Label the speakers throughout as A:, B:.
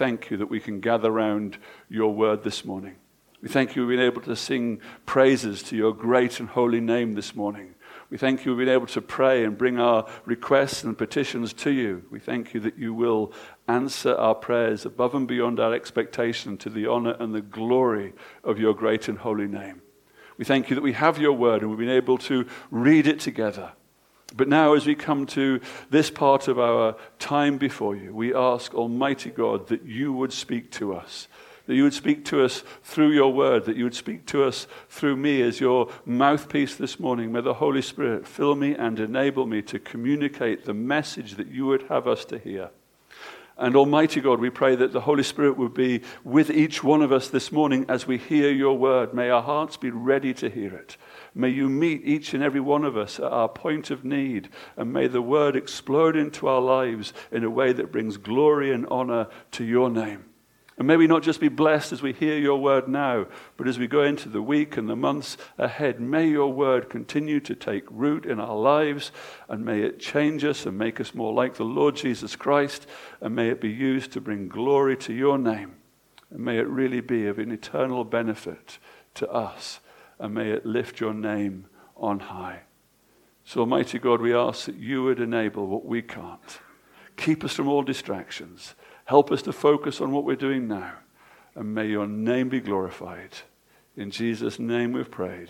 A: thank you that we can gather round your word this morning. We thank you we've been able to sing praises to your great and holy name this morning. We thank you we've been able to pray and bring our requests and petitions to you. We thank you that you will answer our prayers above and beyond our expectation to the honor and the glory of your great and holy name. We thank you that we have your word and we've been able to read it together. But now, as we come to this part of our time before you, we ask, Almighty God, that you would speak to us, that you would speak to us through your word, that you would speak to us through me as your mouthpiece this morning. May the Holy Spirit fill me and enable me to communicate the message that you would have us to hear. And Almighty God, we pray that the Holy Spirit would be with each one of us this morning as we hear your word. May our hearts be ready to hear it. May you meet each and every one of us at our point of need, and may the word explode into our lives in a way that brings glory and honor to your name. And may we not just be blessed as we hear your word now, but as we go into the week and the months ahead, may your word continue to take root in our lives, and may it change us and make us more like the Lord Jesus Christ, and may it be used to bring glory to your name, and may it really be of an eternal benefit to us and may it lift your name on high. So, Almighty God, we ask that you would enable what we can't. Keep us from all distractions. Help us to focus on what we're doing now. And may your name be glorified. In Jesus' name we've prayed.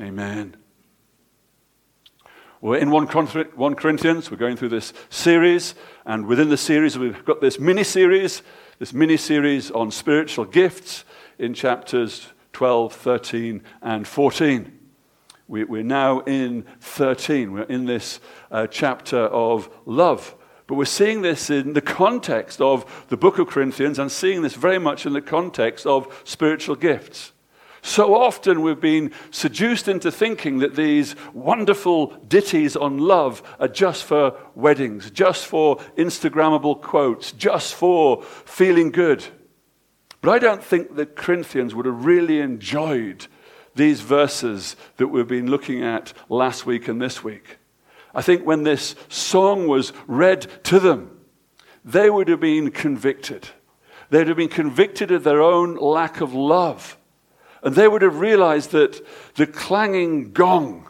A: Amen. We're in 1 Corinthians. We're going through this series. And within the series, we've got this mini series, this mini series on spiritual gifts in chapters 12, 13, and 14. We, are now in 13. We're in this uh, chapter of love. But we're seeing this in the context of the book of Corinthians and seeing this very much in the context of spiritual gifts. So often we've been seduced into thinking that these wonderful ditties on love are just for weddings, just for Instagrammable quotes, just for feeling good. But I don't think the Corinthians would have really enjoyed these verses that we've been looking at last week and this week. I think when this song was read to them, they would have been convicted. They'd have been convicted of their own lack of love. And they would have realized that the clanging gong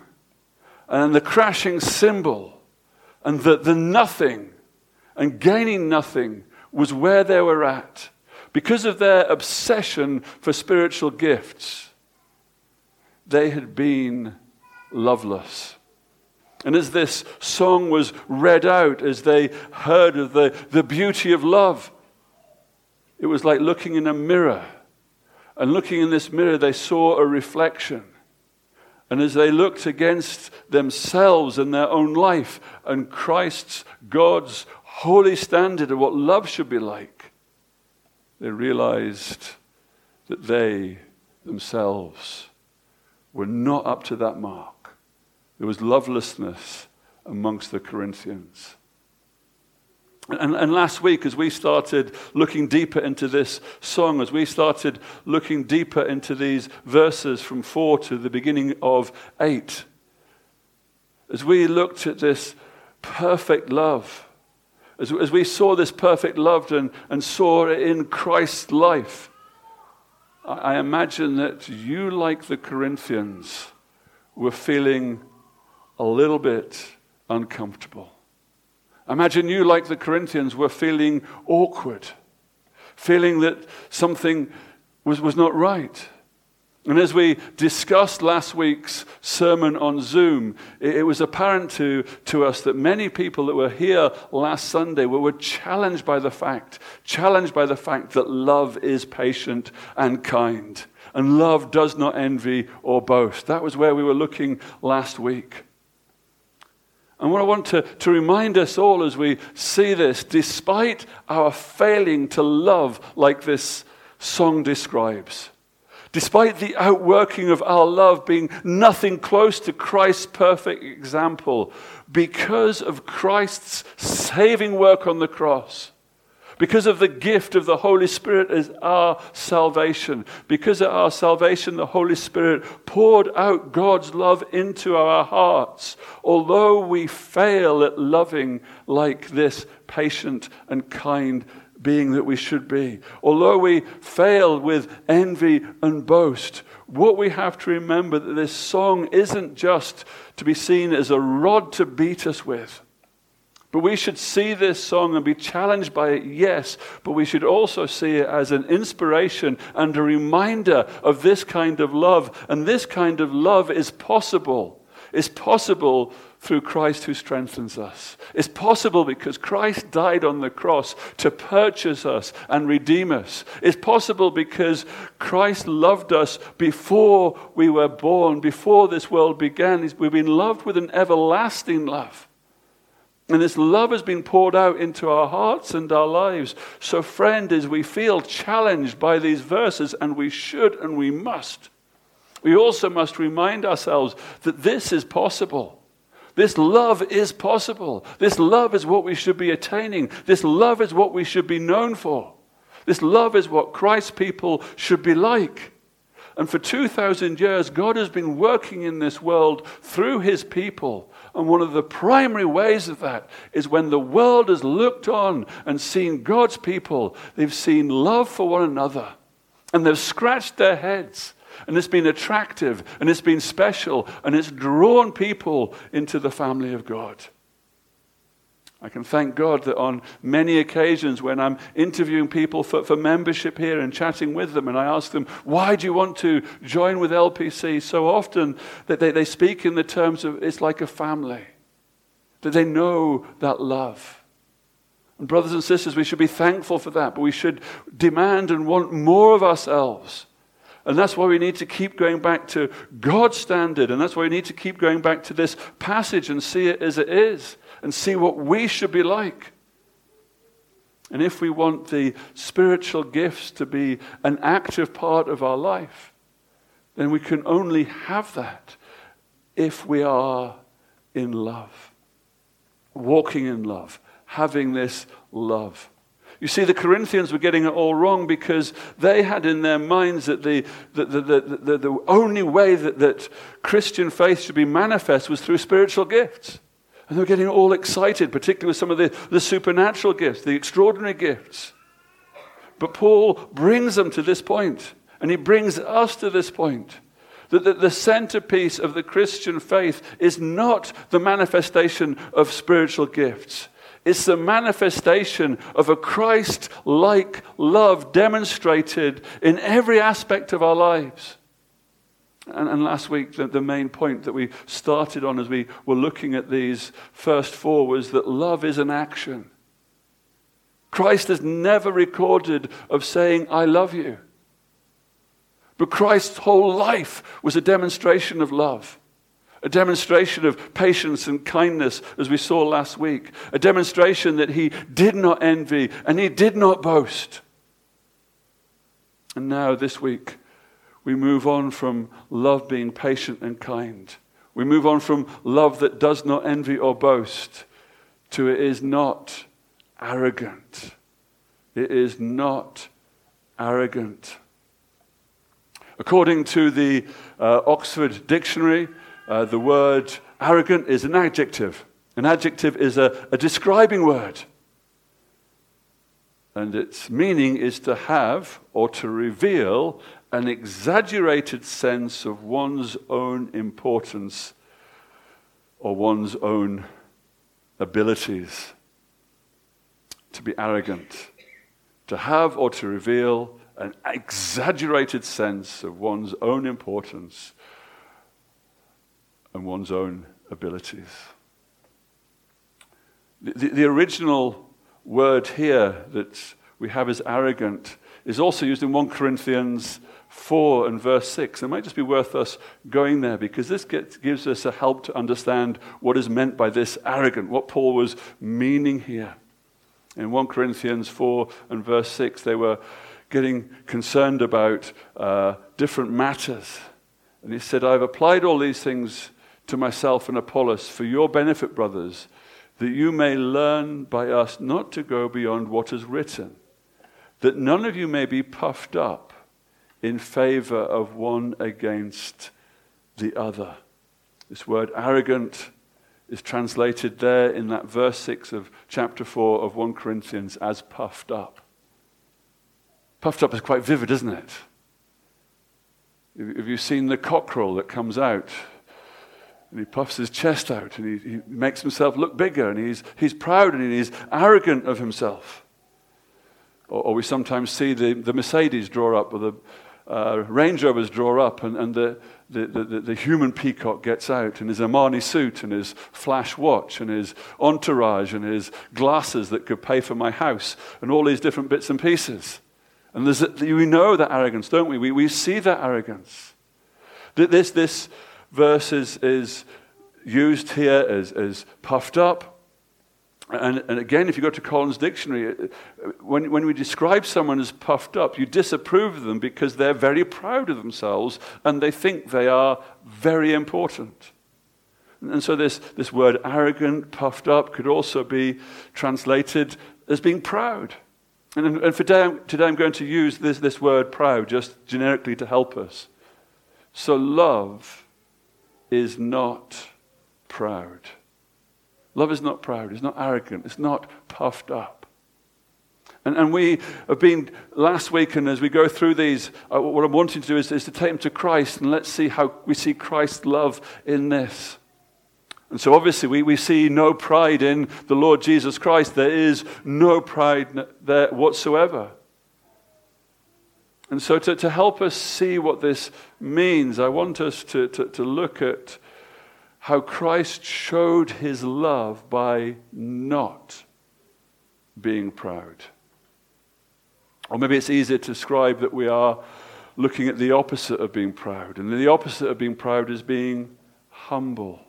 A: and the crashing cymbal and that the nothing and gaining nothing was where they were at because of their obsession for spiritual gifts, they had been loveless. And as this song was read out, as they heard of the, the beauty of love, it was like looking in a mirror. And looking in this mirror, they saw a reflection. And as they looked against themselves and their own life and Christ's, God's holy standard of what love should be like, they realized that they themselves were not up to that mark. There was lovelessness amongst the Corinthians. And, and, last week, as we started looking deeper into this song, as we started looking deeper into these verses from 4 to the beginning of 8, as we looked at this perfect love, as, as we saw this perfect love and, and saw it in Christ's life, I, I imagine that you, like the Corinthians, were feeling a little bit uncomfortable. Imagine you, like the Corinthians, were feeling awkward, feeling that something was, was not right. And as we discussed last week's sermon on Zoom, it, it, was apparent to, to us that many people that were here last Sunday were, were challenged by the fact, challenged by the fact that love is patient and kind. And love does not envy or boast. That was where we were looking last week. And what I want to, to remind us all as we see this, despite our failing to love like this song describes, Despite the outworking of our love being nothing close to Christ's perfect example, because of Christ's saving work on the cross, because of the gift of the Holy Spirit as our salvation, because of our salvation, the Holy Spirit poured out God's love into our hearts. Although we fail at loving like this patient and kind being that we should be. Although we fail with envy and boast, what we have to remember that this song isn't just to be seen as a rod to beat us with. But we should see this song and be challenged by it, yes, but we should also see it as an inspiration and a reminder of this kind of love. And this kind of love is possible. It's possible through Christ who strengthens us. It's possible because Christ died on the cross to purchase us and redeem us. It's possible because Christ loved us before we were born, before this world began. We've been loved with an everlasting love. And this love has been poured out into our hearts and our lives. So, friend, as we feel challenged by these verses, and we should and we must, we also must remind ourselves that this is possible. This love is possible. This love is what we should be attaining. This love is what we should be known for. This love is what Christ's people should be like. And for 2,000 years, God has been working in this world through his people. And one of the primary ways of that is when the world has looked on and seen God's people, they've seen love for one another. And they've scratched their heads and it's been attractive and it's been special and it's drawn people into the family of God. I can thank God that on many occasions when I'm interviewing people for, for membership here and chatting with them, and I ask them, Why do you want to join with LPC? So often that they, they speak in the terms of it's like a family, that they know that love. And, brothers and sisters, we should be thankful for that, but we should demand and want more of ourselves and that's why we need to keep going back to God's standard. And that's why we need to keep going back to this passage and see it as it is and see what we should be like. And if we want the spiritual gifts to be an active part of our life, then we can only have that if we are in love, walking in love, having this love. You see, the Corinthians were getting it all wrong because they had in their minds that the, the, the, the, the only way that, that Christian faith should be manifest was through spiritual gifts. And they were getting all excited, particularly with some of the, the supernatural gifts, the extraordinary gifts. But Paul brings them to this point, and he brings us to this point that the, the centerpiece of the Christian faith is not the manifestation of spiritual gifts. It's the manifestation of a Christ like love demonstrated in every aspect of our lives. And, and last week, the, the, main point that we started on as we were looking at these first four was that love is an action. Christ has never recorded of saying, I love you. But Christ's whole life was a demonstration of love a demonstration of patience and kindness, as we saw last week, a demonstration that he did not envy and he did not boast. And now, this week, we move on from love being patient and kind. We move on from love that does not envy or boast to it is not arrogant. It is not arrogant. According to the uh, Oxford Dictionary, uh, the word arrogant is an adjective. An adjective is a, a describing word. And its meaning is to have or to reveal an exaggerated sense of one's own importance or one's own abilities. To be arrogant. To have or to reveal an exaggerated sense of one's own importance and one's own abilities. The, the, original word here that we have as arrogant is also used in 1 Corinthians 4 and verse 6. It might just be worth us going there because this gets, gives us a help to understand what is meant by this arrogant, what Paul was meaning here. In 1 Corinthians 4 and verse 6, they were getting concerned about uh, different matters. And he said, I've applied all these things to myself and Apollos for your benefit, brothers, that you may learn by us not to go beyond what is written, that none of you may be puffed up in favor of one against the other. This word arrogant is translated there in that verse 6 of chapter 4 of 1 Corinthians as puffed up. Puffed up is quite vivid, isn't it? Have you seen the cockerel that comes out? And he puffs his chest out and he, he makes himself look bigger and he's, he's proud and he's arrogant of himself. Or, or we sometimes see the, the Mercedes draw up or the uh, Range Rovers draw up and, and the, the, the, the, human peacock gets out in his Armani suit and his flash watch and his entourage and his glasses that could pay for my house and all these different bits and pieces. And there's, we know that arrogance, don't we? We, we see that arrogance. This, this verse is, is used here as, as puffed up. And, and, again, if you go to Collins Dictionary, uh, when, when we describe someone as puffed up, you disapprove of them because they're very proud of themselves and they think they are very important. And so, this, this word arrogant, puffed up, could also be translated as being proud. And, and for today, today, I'm going to use this, this word proud just generically to help us. So, love is not proud. Love is not proud, it's not arrogant, it's not puffed up. And, and we have been last week, and as we go through these, uh, what I'm wanting to do is, is to take them to Christ, and let's see how we see Christ's love in this. And so, obviously, we, we see no pride in the Lord Jesus Christ. There is no pride there whatsoever. And so, to, to help us see what this means, I want us to, to, to look at how Christ showed his love by not being proud. Or maybe it's easier to describe that we are looking at the opposite of being proud. And the opposite of being proud is being humble.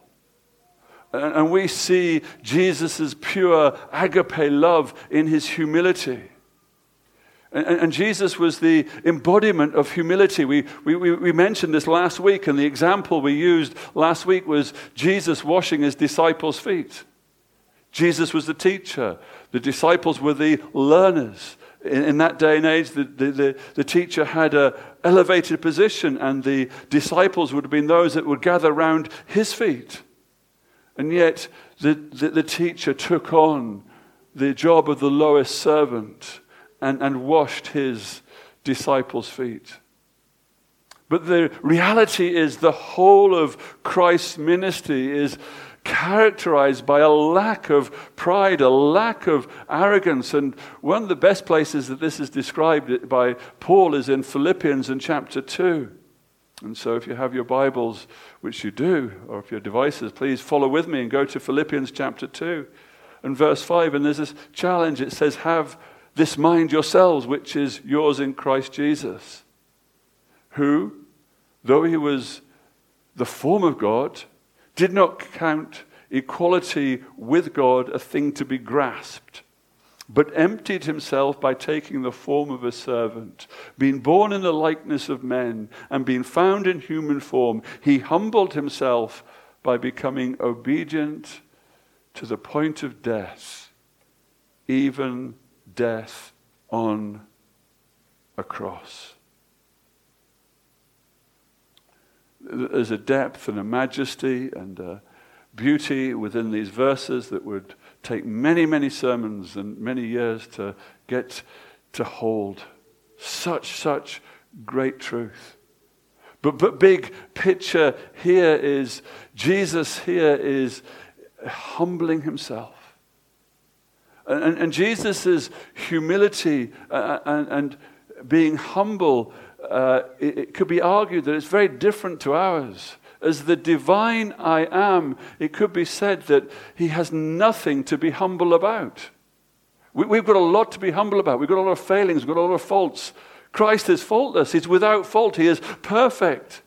A: And we see Jesus' pure agape love in his humility. And, Jesus was the embodiment of humility. We, we, we mentioned this last week, and the example we used last week was Jesus washing his disciples' feet. Jesus was the teacher, the disciples were the learners. In, in that day and age, the, the, the, the teacher had an elevated position, and the disciples would have been those that would gather around his feet. And yet, the, the, the teacher took on the job of the lowest servant and, and washed his disciples' feet. But the reality is, the whole of Christ's ministry is characterized by a lack of pride, a lack of arrogance. And one of the best places that this is described by Paul is in Philippians in chapter 2. And so, if you have your Bibles, which you do, or if your devices, please follow with me and go to Philippians chapter 2 and verse 5. And there's this challenge. It says, Have this mind yourselves, which is yours in Christ Jesus, who, though he was the form of God, did not count equality with God a thing to be grasped, but emptied himself by taking the form of a servant. Being born in the likeness of men and being found in human form, he humbled himself by becoming obedient to the point of death, even death on a cross. There's a depth and a majesty and a beauty within these verses that would take many, many sermons and many years to get to hold. Such, such great truth. But, but big picture here is Jesus here is humbling himself. And, and Jesus' humility uh, and, and, being humble, uh, it, it could be argued that it's very different to ours. As the divine I am, it could be said that he has nothing to be humble about. We, have got a lot to be humble about. We've got a lot of failings, we've got a lot of faults. Christ is faultless, he's without fault, he is perfect.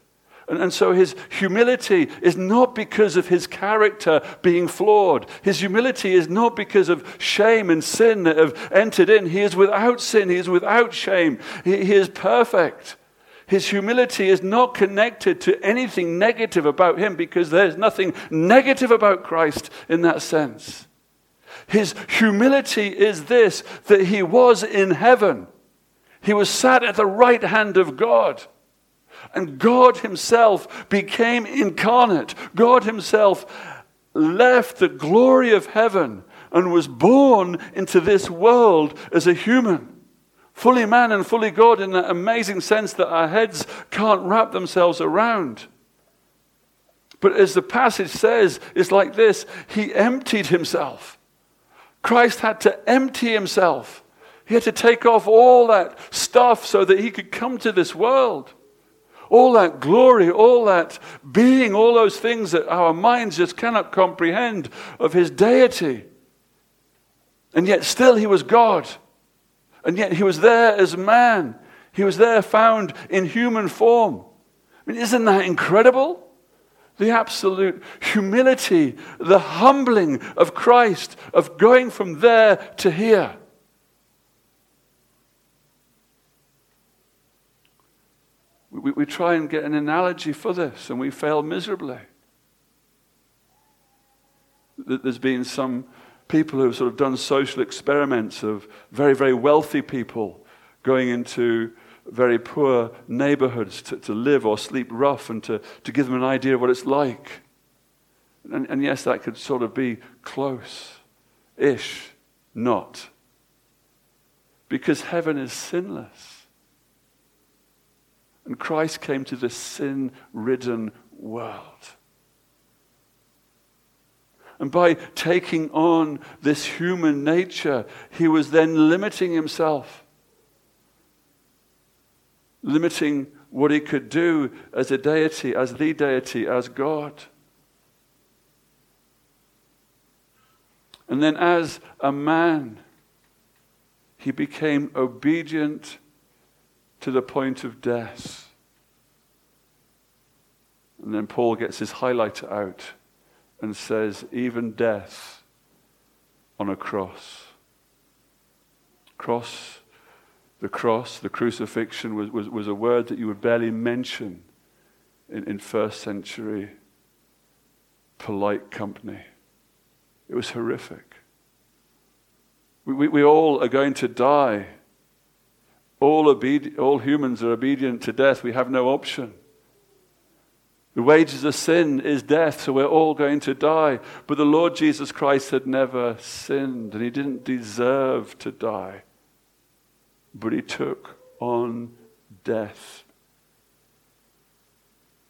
A: And, and, so his humility is not because of his character being flawed. His humility is not because of shame and sin that have entered in. He is without sin, he is without shame, he, he is perfect. His humility is not connected to anything negative about him because there's nothing negative about Christ in that sense. His humility is this that he was in heaven, he was sat at the right hand of God. And God Himself became incarnate. God Himself left the glory of heaven and was born into this world as a human. fully man and fully God in that amazing sense that our heads can't wrap themselves around. But as the passage says, it's like this He emptied himself. Christ had to empty himself. He had to take off all that stuff so that he could come to this world. All that glory, all that being, all those things that our minds just cannot comprehend of his deity. And yet, still, he was God. And yet, he was there as man. He was there found in human form. I mean, isn't that incredible? the absolute humility, the humbling of Christ, of going from there to here. We, we try and get an analogy for this, and we fail miserably. There's been some people who have sort of done social experiments of very, very wealthy people going into very poor neighborhoods to, to live or sleep rough and to, to give them an idea of what it's like. And, and yes, that could sort of be close ish, not. Because heaven is sinless. And Christ came to this sin ridden world. And by taking on this human nature, he was then limiting himself limiting what he could do as a deity, as the deity, as God. And then, as a man, he became obedient to the point of death. And then Paul gets his highlighter out and says, even death on a cross. Cross the cross, the crucifixion, was, was, was a word that you would barely mention in, in first century polite company. It was horrific. We, we, we all are going to die. All, obedi- all humans are obedient to death. We have no option. The wages of sin is death, so we're all going to die. But the Lord Jesus Christ had never sinned, and he didn't deserve to die but he took on death.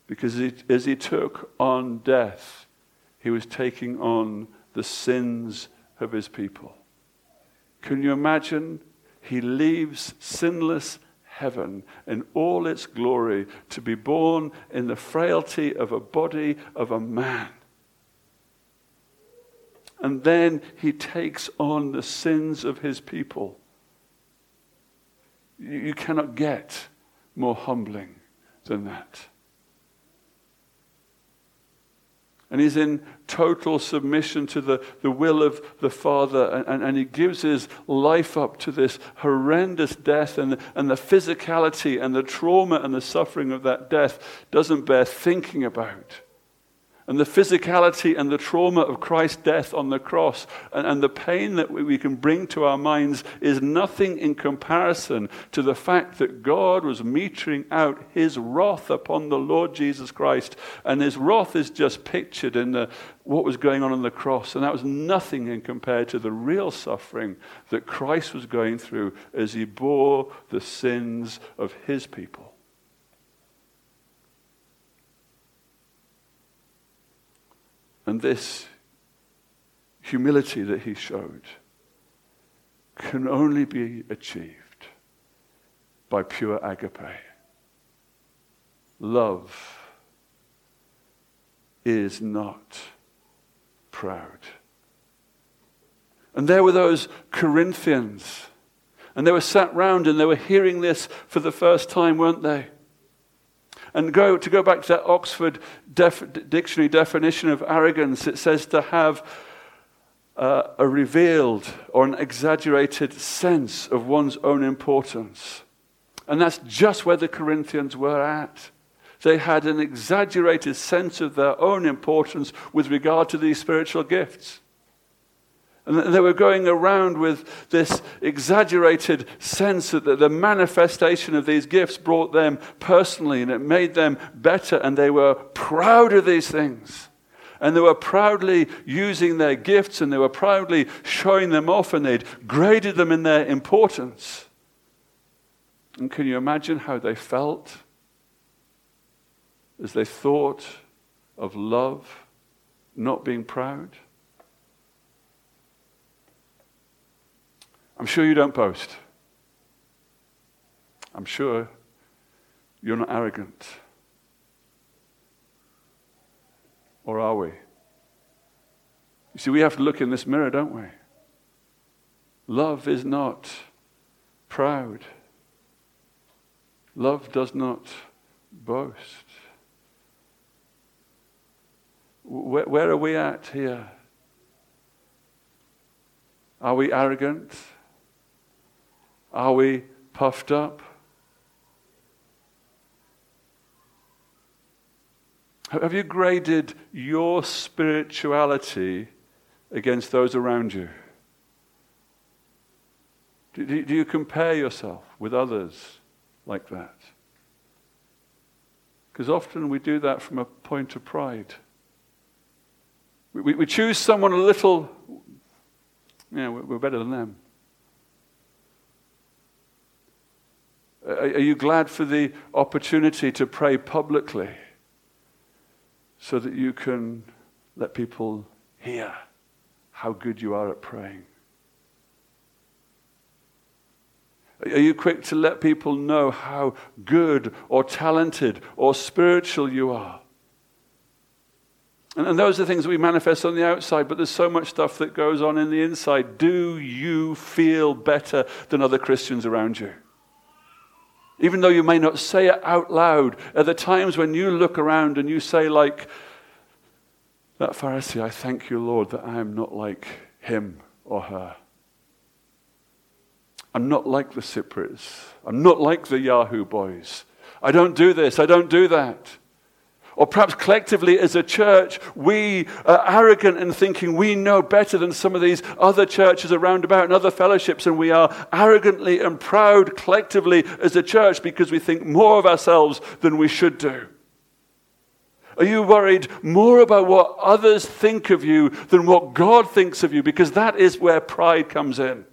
A: Because he, as he took on death, he was taking on the sins of his people. Can you imagine? He leaves sinless heaven in all its glory to be born in the frailty of a body of a man. And then he takes on the sins of his people you, you cannot get more humbling than that. And he's in total submission to the, the will of the Father. And, and, and, he gives his life up to this horrendous death. And, and the physicality and the trauma and the suffering of that death doesn't bear thinking about and the physicality and the trauma of Christ's death on the cross and, and, the pain that we can bring to our minds is nothing in comparison to the fact that God was metering out his wrath upon the Lord Jesus Christ. And his wrath is just pictured in the, what was going on on the cross. And that was nothing in compared to the real suffering that Christ was going through as he bore the sins of his people. And this humility that he showed can only be achieved by pure agape. Love is not proud. And there were those Corinthians, and they were sat round and they were hearing this for the first time, weren't they? And go, to go back to that Oxford def, dictionary definition of arrogance, it says to have uh, a revealed or an exaggerated sense of one's own importance. And that's just where the Corinthians were at. They had an exaggerated sense of their own importance with regard to these spiritual gifts. And they were going around with this exaggerated sense that the manifestation of these gifts brought them personally and it made them better, and they were proud of these things. And they were proudly using their gifts and they were proudly showing them off, and they'd graded them in their importance. And can you imagine how they felt as they thought of love not being proud? I'm sure you don't boast. I'm sure you're not arrogant. Or are we? You see, we have to look in this mirror, don't we? Love is not proud. Love does not boast. Where, where, are we at here? Are we arrogant? Are we puffed up? Have you graded your spirituality against those around you? Do, do you compare yourself with others like that? Because often we do that from a point of pride. We, we, we choose someone a little, yeah, we're better than them. Are, you glad for the opportunity to pray publicly so that you can let people hear how good you are at praying? Are you quick to let people know how good or talented or spiritual you are? And, and, those are things we manifest on the outside, but there's so much stuff that goes on in the inside. Do you feel better than other Christians around you? Even though you may not say it out loud, at the times when you look around and you say, like that Pharisee, I thank you, Lord, that I am not like him or her. I'm not like the Cypriots. I'm not like the Yahoo boys. I don't do this. I don't do that. Or perhaps collectively as a church, we are arrogant in thinking we know better than some of these other churches around about and other fellowships, and we are arrogantly and proud collectively as a church because we think more of ourselves than we should do. Are you worried more about what others think of you than what God thinks of you? Because that is where pride comes in.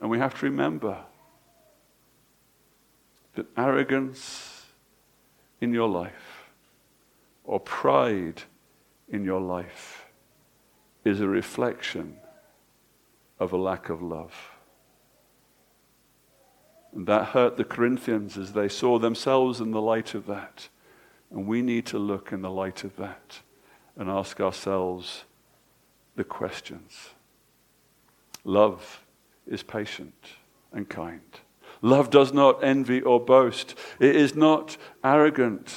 A: And we have to remember that arrogance in your life or pride in your life is a reflection of a lack of love. And that hurt the Corinthians as they saw themselves in the light of that. And we need to look in the light of that and ask ourselves the questions. Love is patient and kind. Love does not envy or boast. It is not arrogant,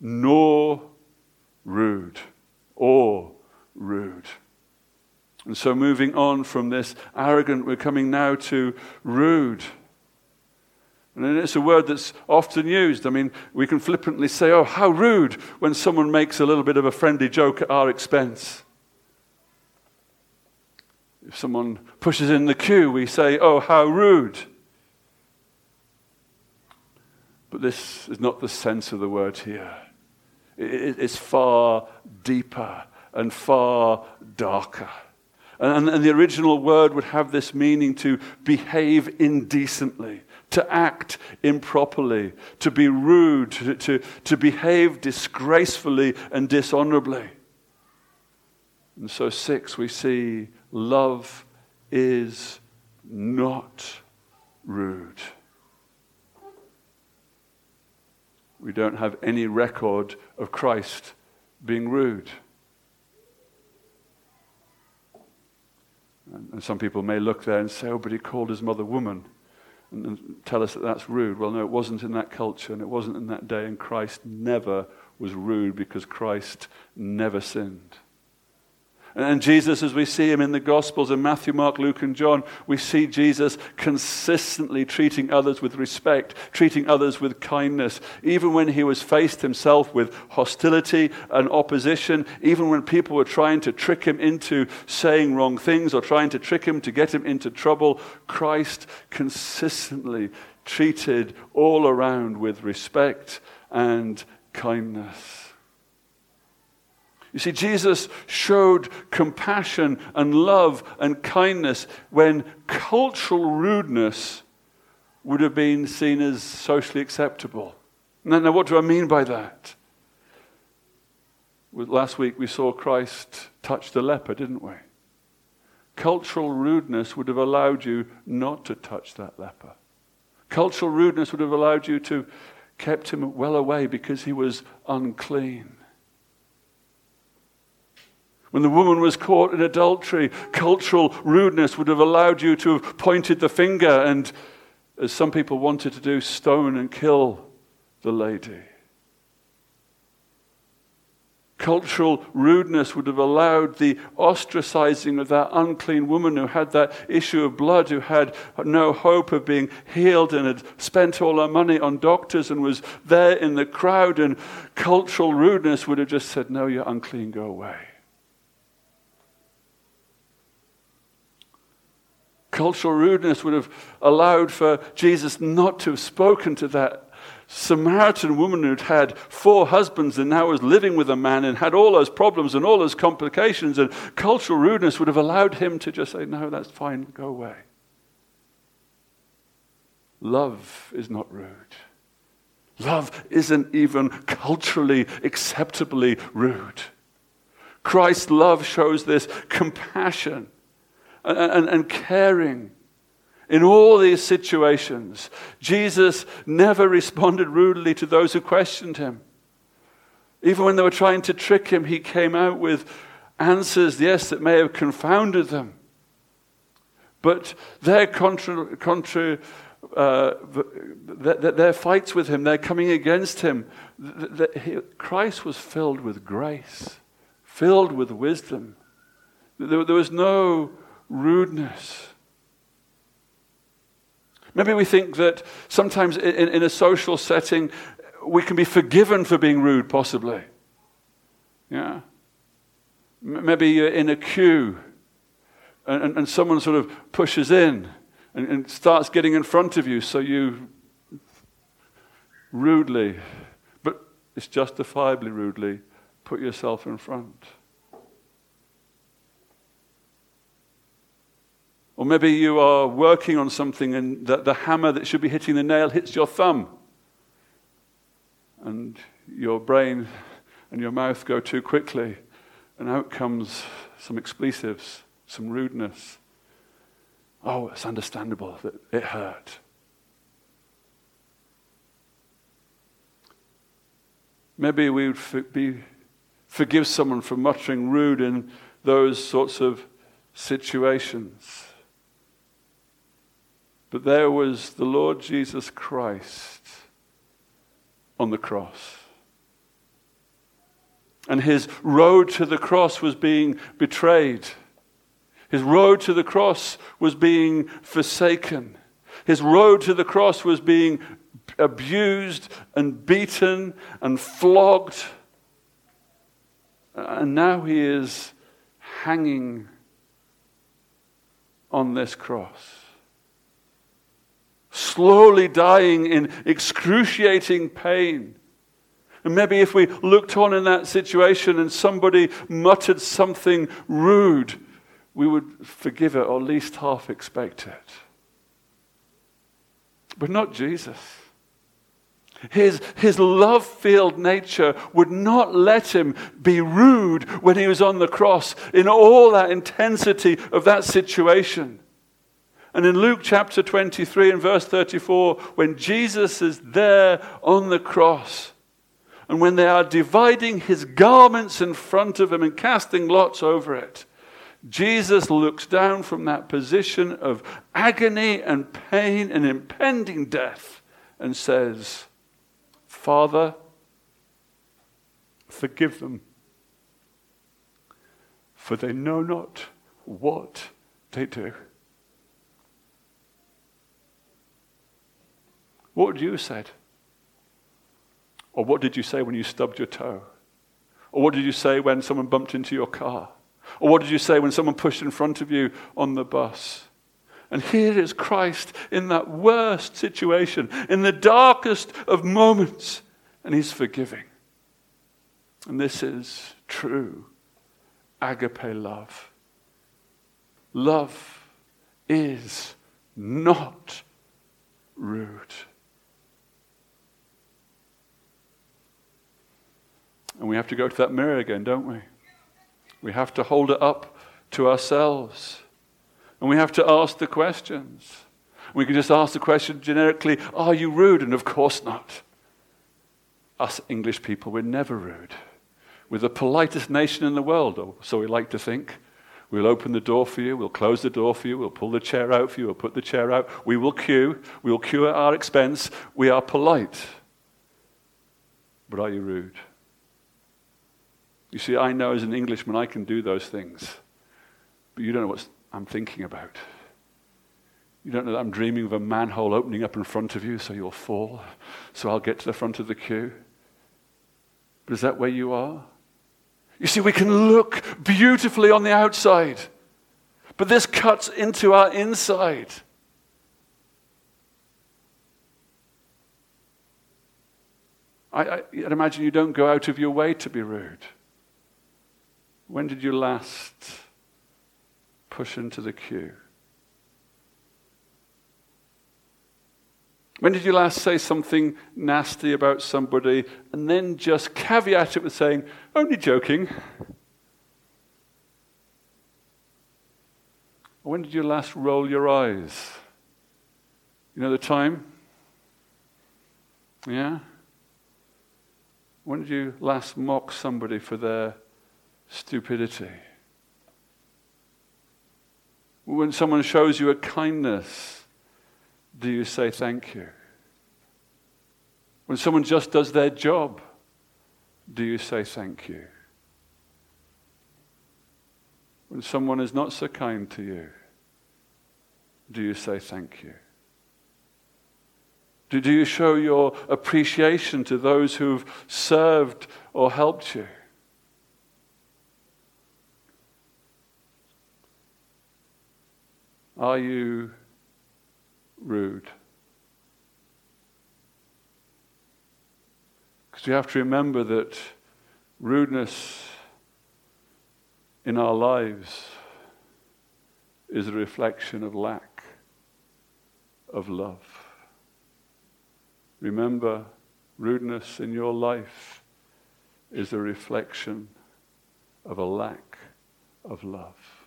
A: nor rude, or rude. And so, moving on from this arrogant, we're coming now to rude. And it's a word that's often used. I mean, we can flippantly say, oh, how rude, when someone makes a little bit of a friendly joke at our expense. If someone pushes in the queue, we say, oh, how rude. But this is not the sense of the word here. It's far deeper and far darker. And, the original word would have this meaning to behave indecently, to act improperly, to be rude, to, to, to behave disgracefully and dishonorably. And so, six, we see love is not rude. We don't have any record of Christ being rude. And some people may look there and say, oh, but he called his mother woman and, tell us that that's rude. Well, no, it wasn't in that culture and it wasn't in that day, and Christ never was rude because Christ never sinned. And Jesus, as we see him in the Gospels in Matthew, Mark, Luke, and John, we see Jesus consistently treating others with respect, treating others with kindness, even when he was faced himself with hostility and opposition, even when people were trying to trick him into saying wrong things or trying to trick him to get him into trouble. Christ consistently treated all around with respect and kindness. You see, Jesus showed compassion and love and kindness when cultural rudeness would have been seen as socially acceptable. Now, now what do I mean by that? Last week we saw Christ touch the leper, didn't we? Cultural rudeness would have allowed you not to touch that leper. Cultural rudeness would have allowed you to kept him well away because he was unclean. When the woman was caught in adultery, cultural rudeness would have allowed you to have pointed the finger and, as some people wanted to do, stone and kill the lady. Cultural rudeness would have allowed the ostracizing of that unclean woman who had that issue of blood, who had no hope of being healed and had spent all her money on doctors and was there in the crowd. And cultural rudeness would have just said, No, you're unclean, go away. Cultural rudeness would have allowed for Jesus not to have spoken to that Samaritan woman who'd had four husbands and now was living with a man and had all those problems and all those complications, and cultural rudeness would have allowed him to just say, No, that's fine, go away. Love is not rude. Love isn't even culturally acceptably rude. Christ's love shows this compassion and, and, caring in all these situations, Jesus never responded rudely to those who questioned him. Even when they were trying to trick him, he came out with answers, yes, that may have confounded them. But their, contra, contra, uh, their, their fights with him, they're coming against him. Christ was filled with grace, filled with wisdom. There, there was no rudeness. Maybe we think that sometimes in, in, a social setting, we can be forgiven for being rude, possibly. Yeah. Maybe you're in a queue and, and, and someone sort of pushes in and, and starts getting in front of you, so you rudely, but it's justifiably rudely, put yourself in front. Or maybe you are working on something and the, the hammer that should be hitting the nail hits your thumb. And your brain and your mouth go too quickly, and out comes some expletives, some rudeness. Oh, it's understandable that it hurt. Maybe we would for, be, forgive someone for muttering rude in those sorts of situations. But there was the Lord Jesus Christ on the cross. And his road to the cross was being betrayed. His road to the cross was being forsaken. His road to the cross was being abused and beaten and flogged. And now he is hanging on this cross slowly dying in excruciating pain. And maybe if we looked on in that situation and somebody muttered something rude, we would forgive it or at least half expect it. But not Jesus. His, his love filled nature would not let him be rude when he was on the cross in all that intensity of that situation. And in Luke chapter 23 and verse 34, when Jesus is there on the cross, and when they are dividing his garments in front of him and casting lots over it, Jesus looks down from that position of agony and pain and impending death and says, Father, forgive them, for they know not what they do. What would you have said? Or what did you say when you stubbed your toe? Or what did you say when someone bumped into your car? Or what did you say when someone pushed in front of you on the bus? And here is Christ in that worst situation, in the darkest of moments, and he's forgiving. And this is true agape love. Love is not rude. And we have to go to that mirror again, don't we? We have to hold it up to ourselves. And we have to ask the questions. We can just ask the question generically Are you rude? And of course not. Us English people, we're never rude. We're the politest nation in the world, or so we like to think. We'll open the door for you, we'll close the door for you, we'll pull the chair out for you, we'll put the chair out. We will queue, we will queue at our expense. We are polite. But are you rude? You see, I know as an Englishman I can do those things, but you don't know what I'm thinking about. You don't know that I'm dreaming of a manhole opening up in front of you so you'll fall, so I'll get to the front of the queue. But is that where you are? You see, we can look beautifully on the outside, but this cuts into our inside. I, I, I'd imagine you don't go out of your way to be rude. When did you last push into the queue? When did you last say something nasty about somebody and then just caveat it with saying, only joking? When did you last roll your eyes? You know the time? Yeah? When did you last mock somebody for their stupidity? When someone shows you a kindness, do you say thank you? When someone just does their job, do you say thank you? When someone is not so kind to you, do you say thank you? Do, do you show your appreciation to those who've served or helped you? Are you rude? Because you have to remember that rudeness in our lives is a reflection of lack of love. Remember, rudeness in your life is a reflection of a lack of love.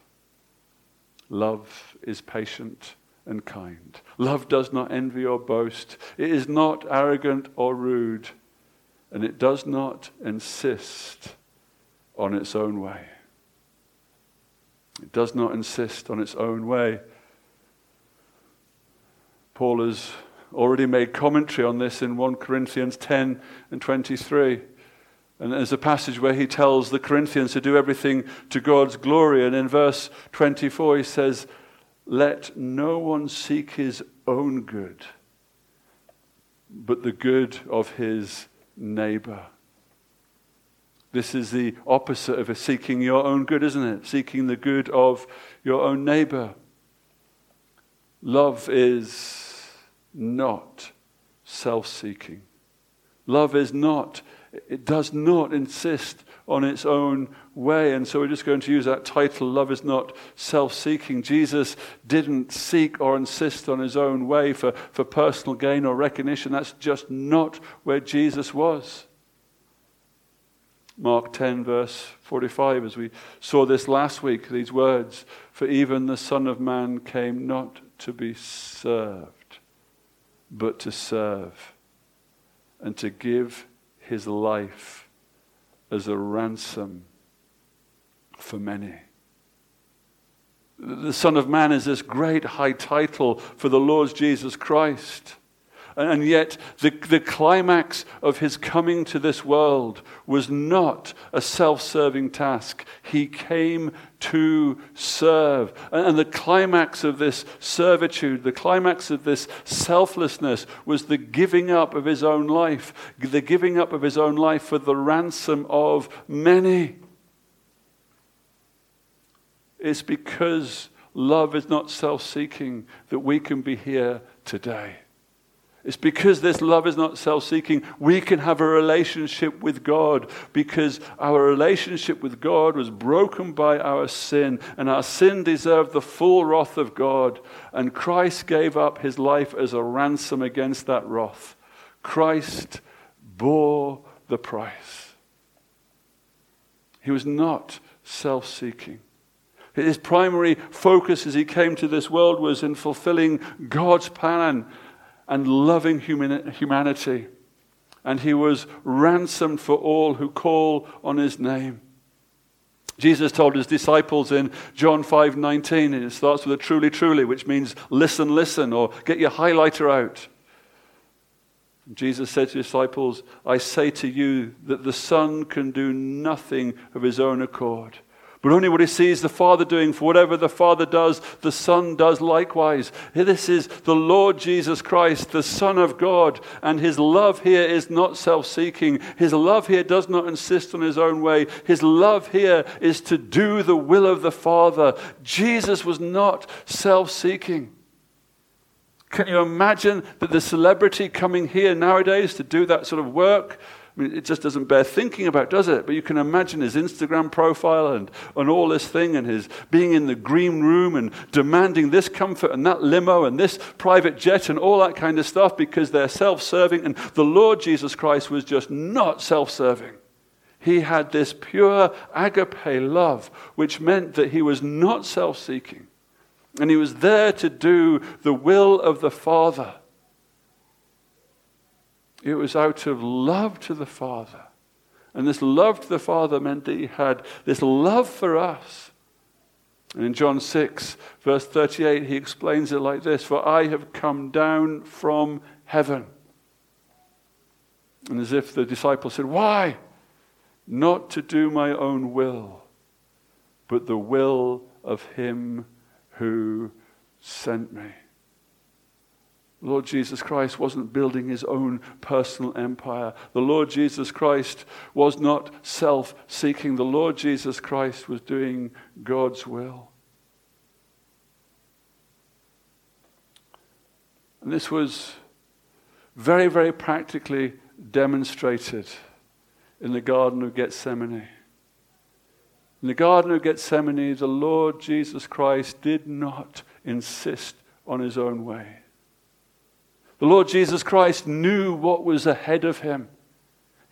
A: Love is patient and kind. Love does not envy or boast. It is not arrogant or rude. And it does not insist on its own way. It does not insist on its own way. Paul has already made commentary on this in 1 Corinthians 10 and 23. And there's a passage where he tells the Corinthians to do everything to God's glory. And in verse 24, he says, Let no one seek his own good, but the good of his neighbor. This is the opposite of seeking your own good, isn't it? Seeking the good of your own neighbor. Love is not self seeking. Love is not it does not insist on its own way. And so we're just going to use that title Love is not self seeking. Jesus didn't seek or insist on his own way for, for personal gain or recognition. That's just not where Jesus was. Mark 10, verse 45, as we saw this last week, these words For even the Son of Man came not to be served, but to serve and to give his life as a ransom for many. The Son of Man is this great high title for the Lord Jesus Christ. And yet, the, the climax of his coming to this world was not a self serving task. He came to serve. And, and the climax of this servitude, the climax of this selflessness, was the giving up of his own life, the giving up of his own life for the ransom of many. It's because love is not self seeking that we can be here today. It's because this love is not self seeking, we can have a relationship with God because our relationship with God was broken by our sin, and our sin deserved the full wrath of God. And Christ gave up his life as a ransom against that wrath. Christ bore the price. He was not self seeking. His primary focus as he came to this world was in fulfilling God's plan and loving humanity. And he was ransomed for all who call on his name. Jesus told his disciples in John 5:19 and it starts with a truly truly which means listen listen or get your highlighter out. Jesus said to his disciples, I say to you that the Son can do nothing of his own accord but only what he sees the Father doing. For whatever the Father does, the Son does likewise. This is the Lord Jesus Christ, the Son of God. And his love here is not self seeking. His love here does not insist on his own way. His love here is to do the will of the Father. Jesus was not self seeking. Can you imagine that the celebrity coming here nowadays to do that sort of work? I mean, it just doesn't bear thinking about, does it? But you can imagine his Instagram profile and, and all this thing, and his being in the green room and demanding this comfort and that limo and this private jet and all that kind of stuff because they're self serving. And the Lord Jesus Christ was just not self serving. He had this pure agape love, which meant that he was not self seeking. And he was there to do the will of the Father. It was out of love to the Father. And this love to the Father meant that he had this love for us. And in John 6, verse 38, he explains it like this For I have come down from heaven. And as if the disciples said, Why? Not to do my own will, but the will of him who sent me. Lord Jesus Christ wasn't building his own personal empire. The Lord Jesus Christ was not self seeking. The Lord Jesus Christ was doing God's will. And this was very, very practically demonstrated in the Garden of Gethsemane. In the Garden of Gethsemane, the Lord Jesus Christ did not insist on his own way. The Lord Jesus Christ knew what was ahead of him.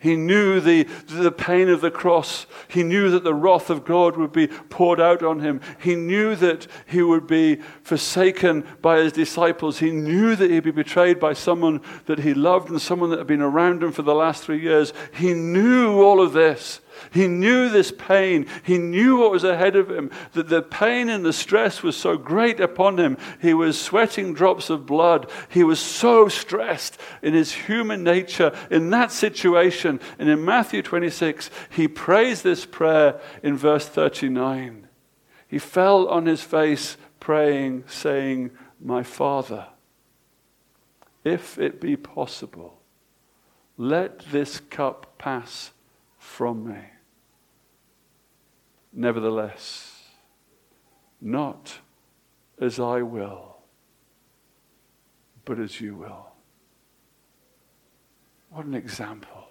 A: He knew the, the pain of the cross. He knew that the wrath of God would be poured out on him. He knew that he would be forsaken by his disciples. He knew that he'd be betrayed by someone that he loved and someone that had been around him for the last three years. He knew all of this. He knew this pain. He knew what was ahead of him, that the pain and the stress was so great upon him. He was sweating drops of blood. He was so stressed in his human nature in that situation. And in Matthew 26, he prays this prayer in verse 39. He fell on his face praying, saying, My Father, if it be possible, let this cup pass from me. Nevertheless, not as I will, but as you will. What an example.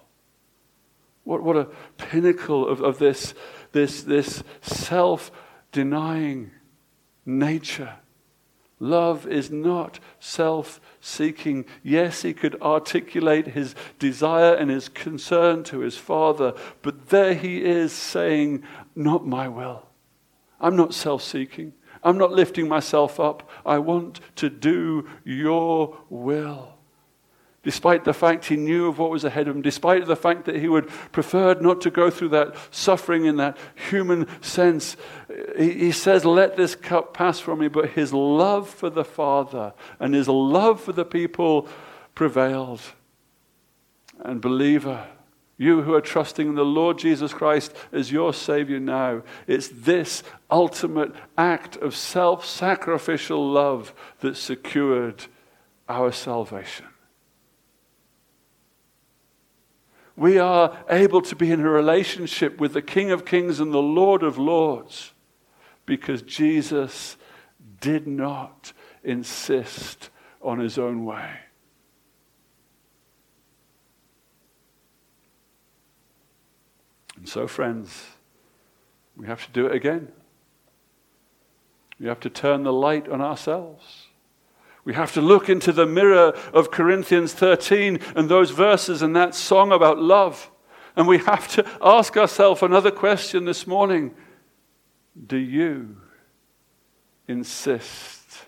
A: What, what a pinnacle of, of this, this, this self denying nature Love is not self seeking. Yes, he could articulate his desire and his concern to his father, but there he is saying, Not my will. I'm not self seeking. I'm not lifting myself up. I want to do your will despite the fact he knew of what was ahead of him, despite the fact that he would preferred not to go through that suffering in that human sense, he, he, says, Let this cup pass from me. But his love for the Father and his love for the people prevailed. And, believer, you who are trusting in the Lord Jesus Christ as your Savior now, it's this ultimate act of self sacrificial love that secured our salvation. we are able to be in a relationship with the King of Kings and the Lord of Lords because Jesus did not insist on his own way. And so, friends, we have to do it again. We have to turn the light on ourselves. We have to look into the mirror of Corinthians 13 and those verses and that song about love. And we have to ask ourselves another question this morning Do you insist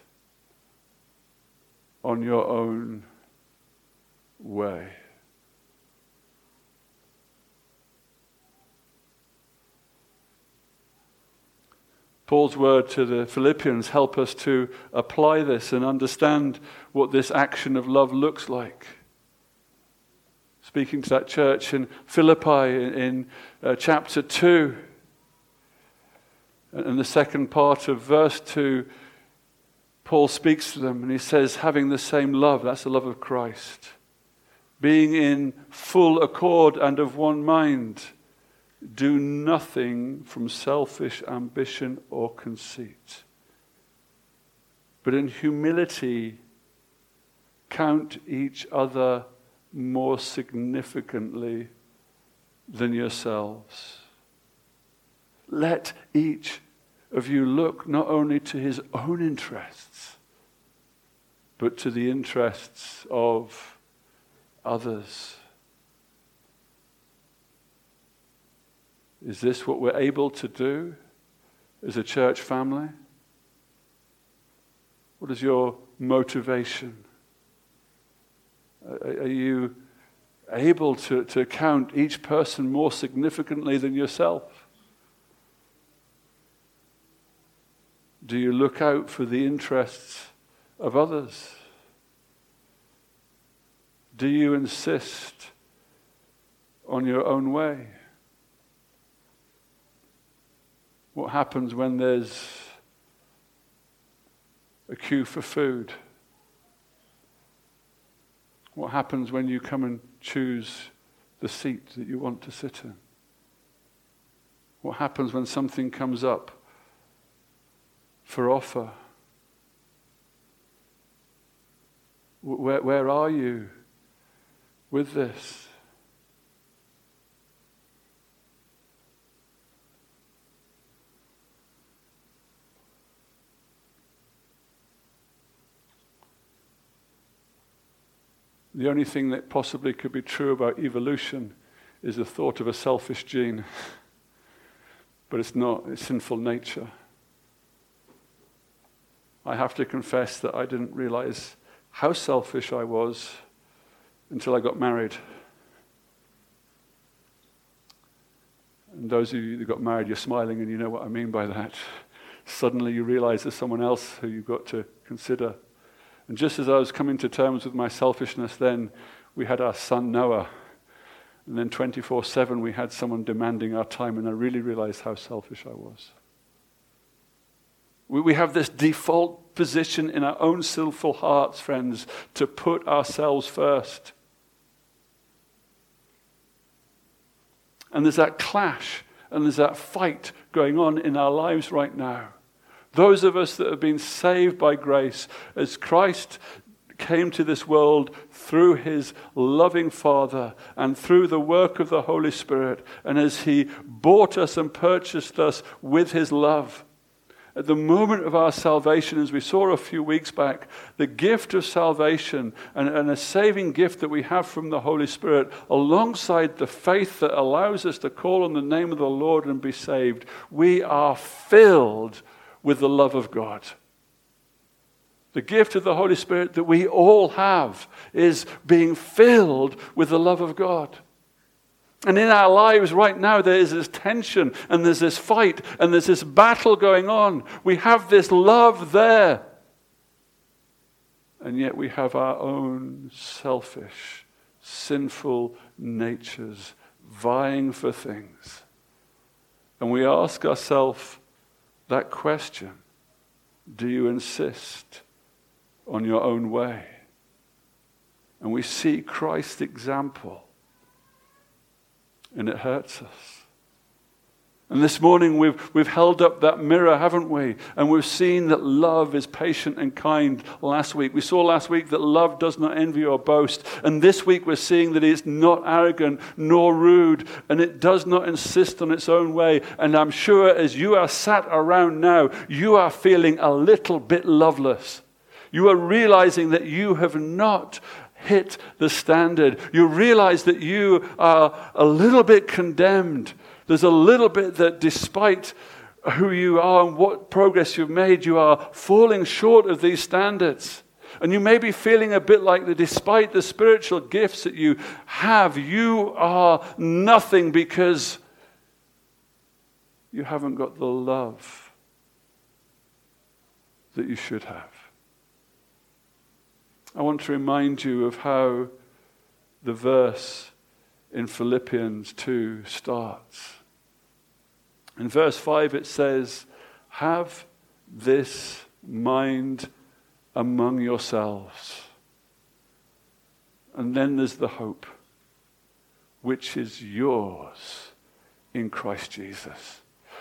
A: on your own way? Paul's word to the Philippians help us to apply this and understand what this action of love looks like. Speaking to that church in Philippi in, uh, chapter 2, and the second part of verse 2, Paul speaks to them and he says, having the same love, that's the love of Christ, being in full accord and of one mind do nothing from selfish ambition or conceit, but in humility count each other more significantly than yourselves. Let each of you look not only to his own interests, but to the interests of others. Is this what we're able to do as a church family? What is your motivation? Are you able to, to count each person more significantly than yourself? Do you look out for the interests of others? Do you insist on your own way? What happens when there's a queue for food? What happens when you come and choose the seat that you want to sit in? What happens when something comes up for offer? Where, where are you with this? The only thing that possibly could be true about evolution is the thought of a selfish gene. but it's not, it's sinful nature. I have to confess that I didn't realize how selfish I was until I got married. And those of you that got married, you're smiling and you know what I mean by that. Suddenly you realize there's someone else who you've got to consider and just as I was coming to terms with my selfishness, then we had our son Noah. And then 24 7, we had someone demanding our time, and I really realized how selfish I was. We, we have this default position in our own sinful hearts, friends, to put ourselves first. And there's that clash and there's that fight going on in our lives right now. Those of us that have been saved by grace, as Christ came to this world through his loving Father and through the work of the Holy Spirit, and as he bought us and purchased us with his love. At the moment of our salvation, as we saw a few weeks back, the gift of salvation and, and a saving gift that we have from the Holy Spirit, alongside the faith that allows us to call on the name of the Lord and be saved, we are filled with the love of God. The gift of the Holy Spirit that we all have is being filled with the love of God. And in our lives right now, there is this tension and there's this fight and there's this battle going on. We have this love there. And yet we have our own selfish, sinful natures vying for things. And we ask ourselves, that question do you insist on your own way? And we see Christ's example, and it hurts us. And this morning we've, we've held up that mirror, haven't we? And we've seen that love is patient and kind last week. We saw last week that love does not envy or boast. And this week we're seeing that it's not arrogant nor rude and it does not insist on its own way. And I'm sure as you are sat around now, you are feeling a little bit loveless. You are realizing that you have not hit the standard. You realize that you are a little bit condemned there's a little bit that despite who you are and what progress you've made, you are falling short of these standards. And you may be feeling a bit like that despite the spiritual gifts that you have, you are nothing because you haven't got the love that you should have. I want to remind you of how the verse in Philippians 2 starts. In verse 5, it says, Have this mind among yourselves. And then there's the hope, which is yours in Christ Jesus.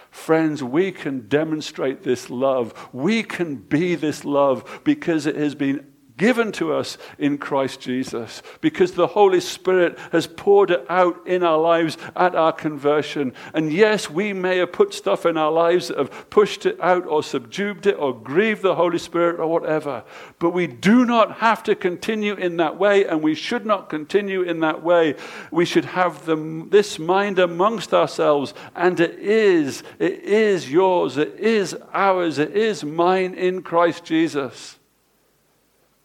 A: Friends, we can demonstrate this love. We can be this love because it has been given to us in Christ Jesus because the Holy Spirit has poured it out in our lives at our conversion. And yes, we may have put stuff in our lives that have pushed it out or subdued it or grieved the Holy Spirit or whatever. But we do not have to continue in that way and we should not continue in that way. We should have the, this mind amongst ourselves and it is, it is yours, it is ours, it is mine in Christ Jesus.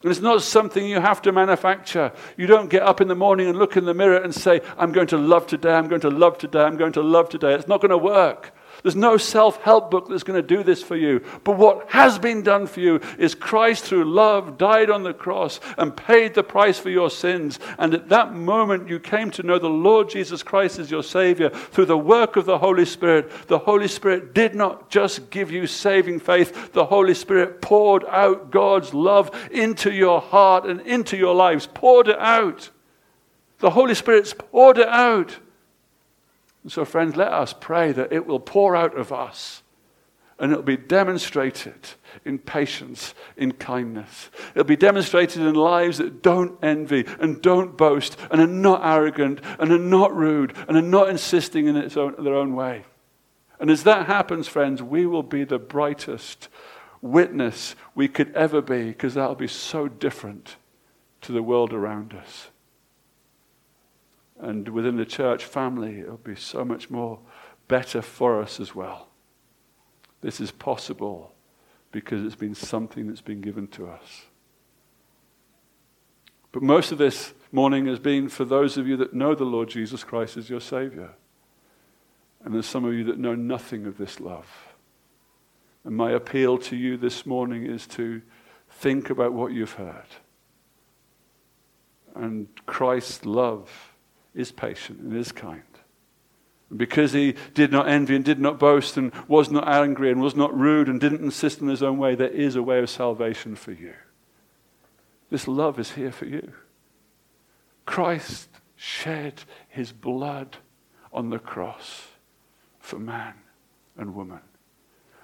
A: And it's not something you have to manufacture. You don't get up in the morning and look in the mirror and say, I'm going to love today, I'm going to love today, I'm going to love today. It's not going to work. There's no self help book that's going to do this for you. But what has been done for you is Christ, through love, died on the cross and paid the price for your sins. And at that moment, you came to know the Lord Jesus Christ as your Savior through the work of the Holy Spirit. The Holy Spirit did not just give you saving faith, the Holy Spirit poured out God's love into your heart and into your lives, poured it out. The Holy Spirit's poured it out. And so, friends, let us pray that it will pour out of us and it'll be demonstrated in patience, in kindness. It'll be demonstrated in lives that don't envy and don't boast and are not arrogant and are not rude and are not insisting in own, their own way. And as that happens, friends, we will be the brightest witness we could ever be because that'll be so different to the world around us and within the church family, it'll be so much more better for us as well. This is possible because it's been something that's been given to us. But most of this morning has been for those of you that know the Lord Jesus Christ as your Savior. And there's some of you that know nothing of this love. And my appeal to you this morning is to think about what you've heard. And Christ's love is patient and is kind. And because he did not envy and did not boast and was not angry and was not rude and didn't insist on his own way, there is a way of salvation for you. This love is here for you. Christ shed his blood on the cross for man and woman.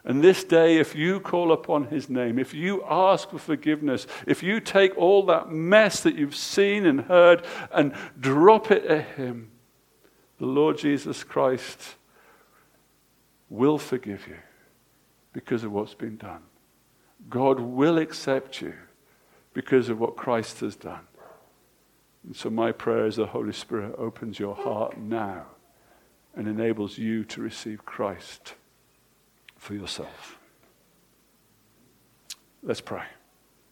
A: And this day, if you call upon his name, if you ask for forgiveness, if you take all that mess that you've seen and heard and drop it at him, the Lord Jesus Christ will forgive you because of what's been done. God will accept you because of what Christ has done. And so, my prayer is the Holy Spirit opens your heart now and enables you to receive Christ for yourself. Let's pray.